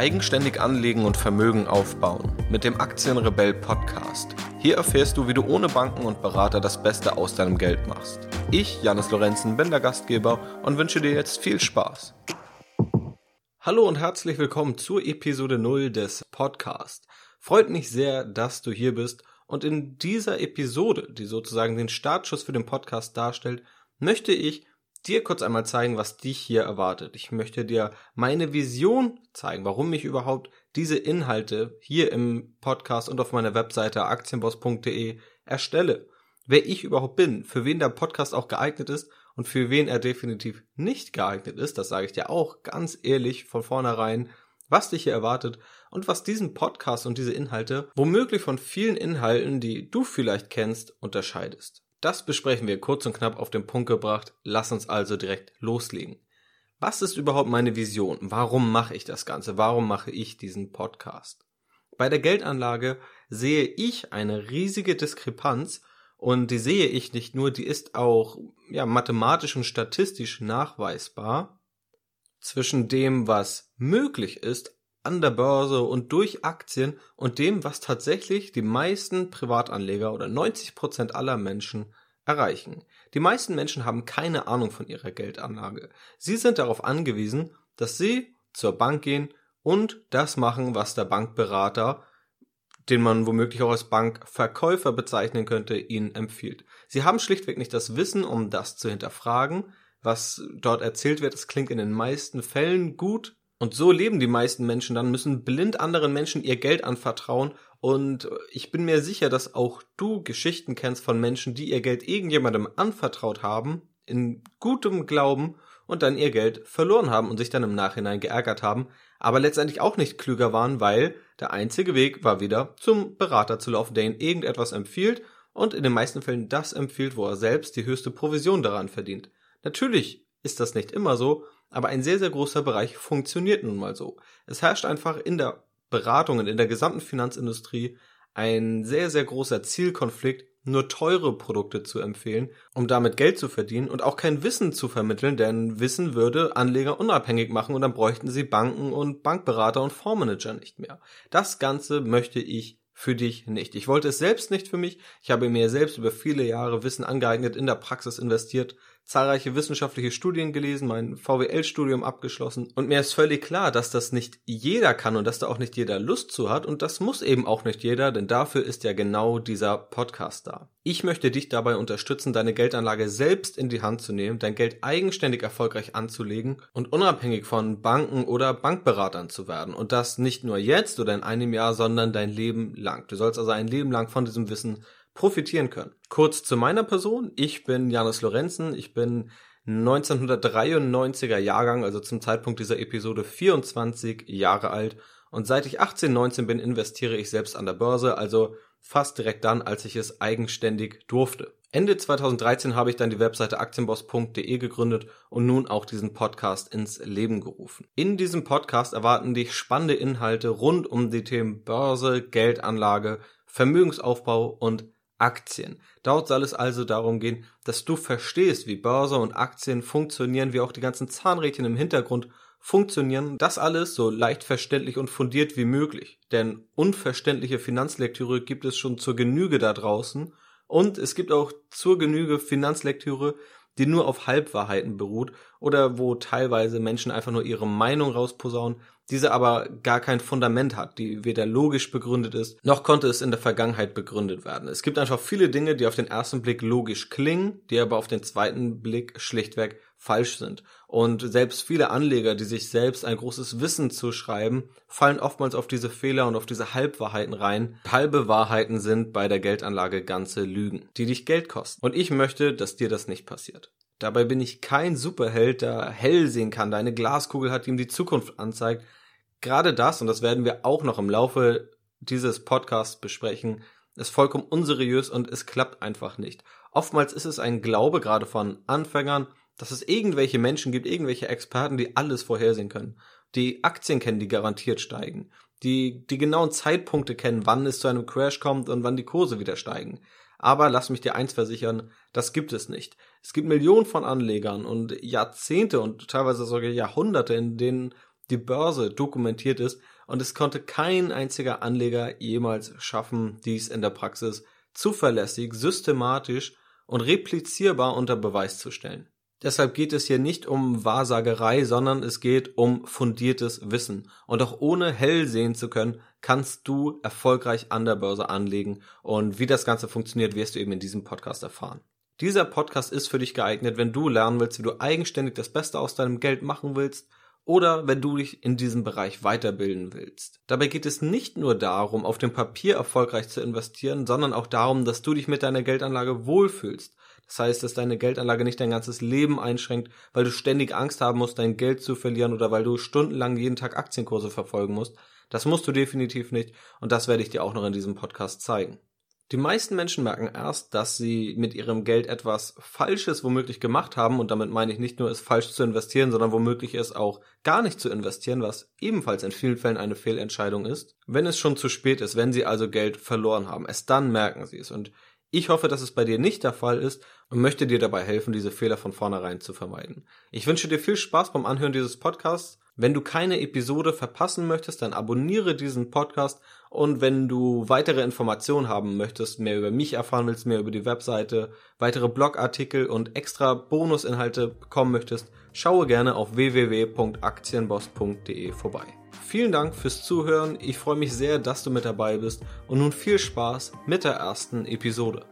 Eigenständig anlegen und Vermögen aufbauen mit dem Aktienrebell Podcast. Hier erfährst du, wie du ohne Banken und Berater das Beste aus deinem Geld machst. Ich, Janis Lorenzen, bin der Gastgeber und wünsche dir jetzt viel Spaß. Hallo und herzlich willkommen zur Episode 0 des Podcasts. Freut mich sehr, dass du hier bist und in dieser Episode, die sozusagen den Startschuss für den Podcast darstellt, möchte ich dir kurz einmal zeigen, was dich hier erwartet. Ich möchte dir meine Vision zeigen, warum ich überhaupt diese Inhalte hier im Podcast und auf meiner Webseite aktienboss.de erstelle. Wer ich überhaupt bin, für wen der Podcast auch geeignet ist und für wen er definitiv nicht geeignet ist, das sage ich dir auch ganz ehrlich von vornherein, was dich hier erwartet und was diesen Podcast und diese Inhalte womöglich von vielen Inhalten, die du vielleicht kennst, unterscheidest. Das besprechen wir kurz und knapp auf den Punkt gebracht. Lass uns also direkt loslegen. Was ist überhaupt meine Vision? Warum mache ich das Ganze? Warum mache ich diesen Podcast? Bei der Geldanlage sehe ich eine riesige Diskrepanz und die sehe ich nicht nur, die ist auch ja, mathematisch und statistisch nachweisbar zwischen dem, was möglich ist an der Börse und durch Aktien und dem, was tatsächlich die meisten Privatanleger oder 90 Prozent aller Menschen erreichen. Die meisten Menschen haben keine Ahnung von ihrer Geldanlage. Sie sind darauf angewiesen, dass sie zur Bank gehen und das machen, was der Bankberater, den man womöglich auch als Bankverkäufer bezeichnen könnte, ihnen empfiehlt. Sie haben schlichtweg nicht das Wissen, um das zu hinterfragen. Was dort erzählt wird, das klingt in den meisten Fällen gut, und so leben die meisten Menschen dann, müssen blind anderen Menschen ihr Geld anvertrauen. Und ich bin mir sicher, dass auch du Geschichten kennst von Menschen, die ihr Geld irgendjemandem anvertraut haben, in gutem Glauben und dann ihr Geld verloren haben und sich dann im Nachhinein geärgert haben, aber letztendlich auch nicht klüger waren, weil der einzige Weg war wieder zum Berater zu laufen, der ihnen irgendetwas empfiehlt und in den meisten Fällen das empfiehlt, wo er selbst die höchste Provision daran verdient. Natürlich ist das nicht immer so, aber ein sehr, sehr großer Bereich funktioniert nun mal so. Es herrscht einfach in der Beratung und in der gesamten Finanzindustrie ein sehr, sehr großer Zielkonflikt, nur teure Produkte zu empfehlen, um damit Geld zu verdienen und auch kein Wissen zu vermitteln, denn Wissen würde Anleger unabhängig machen und dann bräuchten sie Banken und Bankberater und Fondsmanager nicht mehr. Das Ganze möchte ich für dich nicht. Ich wollte es selbst nicht für mich. Ich habe mir selbst über viele Jahre Wissen angeeignet, in der Praxis investiert, zahlreiche wissenschaftliche Studien gelesen, mein VWL-Studium abgeschlossen und mir ist völlig klar, dass das nicht jeder kann und dass da auch nicht jeder Lust zu hat und das muss eben auch nicht jeder, denn dafür ist ja genau dieser Podcast da. Ich möchte dich dabei unterstützen, deine Geldanlage selbst in die Hand zu nehmen, dein Geld eigenständig erfolgreich anzulegen und unabhängig von Banken oder Bankberatern zu werden und das nicht nur jetzt oder in einem Jahr, sondern dein Leben lang. Du sollst also ein Leben lang von diesem Wissen profitieren können. Kurz zu meiner Person. Ich bin Janis Lorenzen. Ich bin 1993er Jahrgang, also zum Zeitpunkt dieser Episode 24 Jahre alt. Und seit ich 18, 19 bin, investiere ich selbst an der Börse, also fast direkt dann, als ich es eigenständig durfte. Ende 2013 habe ich dann die Webseite aktienboss.de gegründet und nun auch diesen Podcast ins Leben gerufen. In diesem Podcast erwarten dich spannende Inhalte rund um die Themen Börse, Geldanlage, Vermögensaufbau und Aktien. Dort soll es also darum gehen, dass du verstehst, wie Börse und Aktien funktionieren, wie auch die ganzen Zahnrädchen im Hintergrund funktionieren. Das alles so leicht verständlich und fundiert wie möglich. Denn unverständliche Finanzlektüre gibt es schon zur Genüge da draußen. Und es gibt auch zur Genüge Finanzlektüre, die nur auf Halbwahrheiten beruht oder wo teilweise Menschen einfach nur ihre Meinung rausposaunen, diese aber gar kein Fundament hat, die weder logisch begründet ist, noch konnte es in der Vergangenheit begründet werden. Es gibt einfach viele Dinge, die auf den ersten Blick logisch klingen, die aber auf den zweiten Blick schlichtweg falsch sind. Und selbst viele Anleger, die sich selbst ein großes Wissen zuschreiben, fallen oftmals auf diese Fehler und auf diese Halbwahrheiten rein. Halbe Wahrheiten sind bei der Geldanlage ganze Lügen, die dich Geld kosten. Und ich möchte, dass dir das nicht passiert. Dabei bin ich kein Superheld, der hell sehen kann, der eine Glaskugel hat, die ihm die Zukunft anzeigt. Gerade das, und das werden wir auch noch im Laufe dieses Podcasts besprechen, ist vollkommen unseriös und es klappt einfach nicht. Oftmals ist es ein Glaube, gerade von Anfängern, dass es irgendwelche Menschen gibt, irgendwelche Experten, die alles vorhersehen können, die Aktien kennen, die garantiert steigen, die die genauen Zeitpunkte kennen, wann es zu einem Crash kommt und wann die Kurse wieder steigen. Aber lass mich dir eins versichern, das gibt es nicht. Es gibt Millionen von Anlegern und Jahrzehnte und teilweise sogar Jahrhunderte, in denen die Börse dokumentiert ist und es konnte kein einziger Anleger jemals schaffen, dies in der Praxis zuverlässig, systematisch und replizierbar unter Beweis zu stellen. Deshalb geht es hier nicht um Wahrsagerei, sondern es geht um fundiertes Wissen. Und auch ohne hell sehen zu können, kannst du erfolgreich an der Börse anlegen. Und wie das Ganze funktioniert, wirst du eben in diesem Podcast erfahren. Dieser Podcast ist für dich geeignet, wenn du lernen willst, wie du eigenständig das Beste aus deinem Geld machen willst oder wenn du dich in diesem Bereich weiterbilden willst. Dabei geht es nicht nur darum, auf dem Papier erfolgreich zu investieren, sondern auch darum, dass du dich mit deiner Geldanlage wohlfühlst das heißt, dass deine Geldanlage nicht dein ganzes Leben einschränkt, weil du ständig Angst haben musst, dein Geld zu verlieren oder weil du stundenlang jeden Tag Aktienkurse verfolgen musst. Das musst du definitiv nicht und das werde ich dir auch noch in diesem Podcast zeigen. Die meisten Menschen merken erst, dass sie mit ihrem Geld etwas Falsches womöglich gemacht haben und damit meine ich nicht nur es falsch zu investieren, sondern womöglich es auch gar nicht zu investieren, was ebenfalls in vielen Fällen eine Fehlentscheidung ist, wenn es schon zu spät ist, wenn sie also Geld verloren haben. Erst dann merken sie es und ich hoffe, dass es bei dir nicht der Fall ist und möchte dir dabei helfen, diese Fehler von vornherein zu vermeiden. Ich wünsche dir viel Spaß beim Anhören dieses Podcasts. Wenn du keine Episode verpassen möchtest, dann abonniere diesen Podcast und wenn du weitere Informationen haben möchtest, mehr über mich erfahren willst, mehr über die Webseite, weitere Blogartikel und extra Bonusinhalte bekommen möchtest, schaue gerne auf www.aktienboss.de vorbei. Vielen Dank fürs Zuhören. Ich freue mich sehr, dass du mit dabei bist und nun viel Spaß mit der ersten Episode.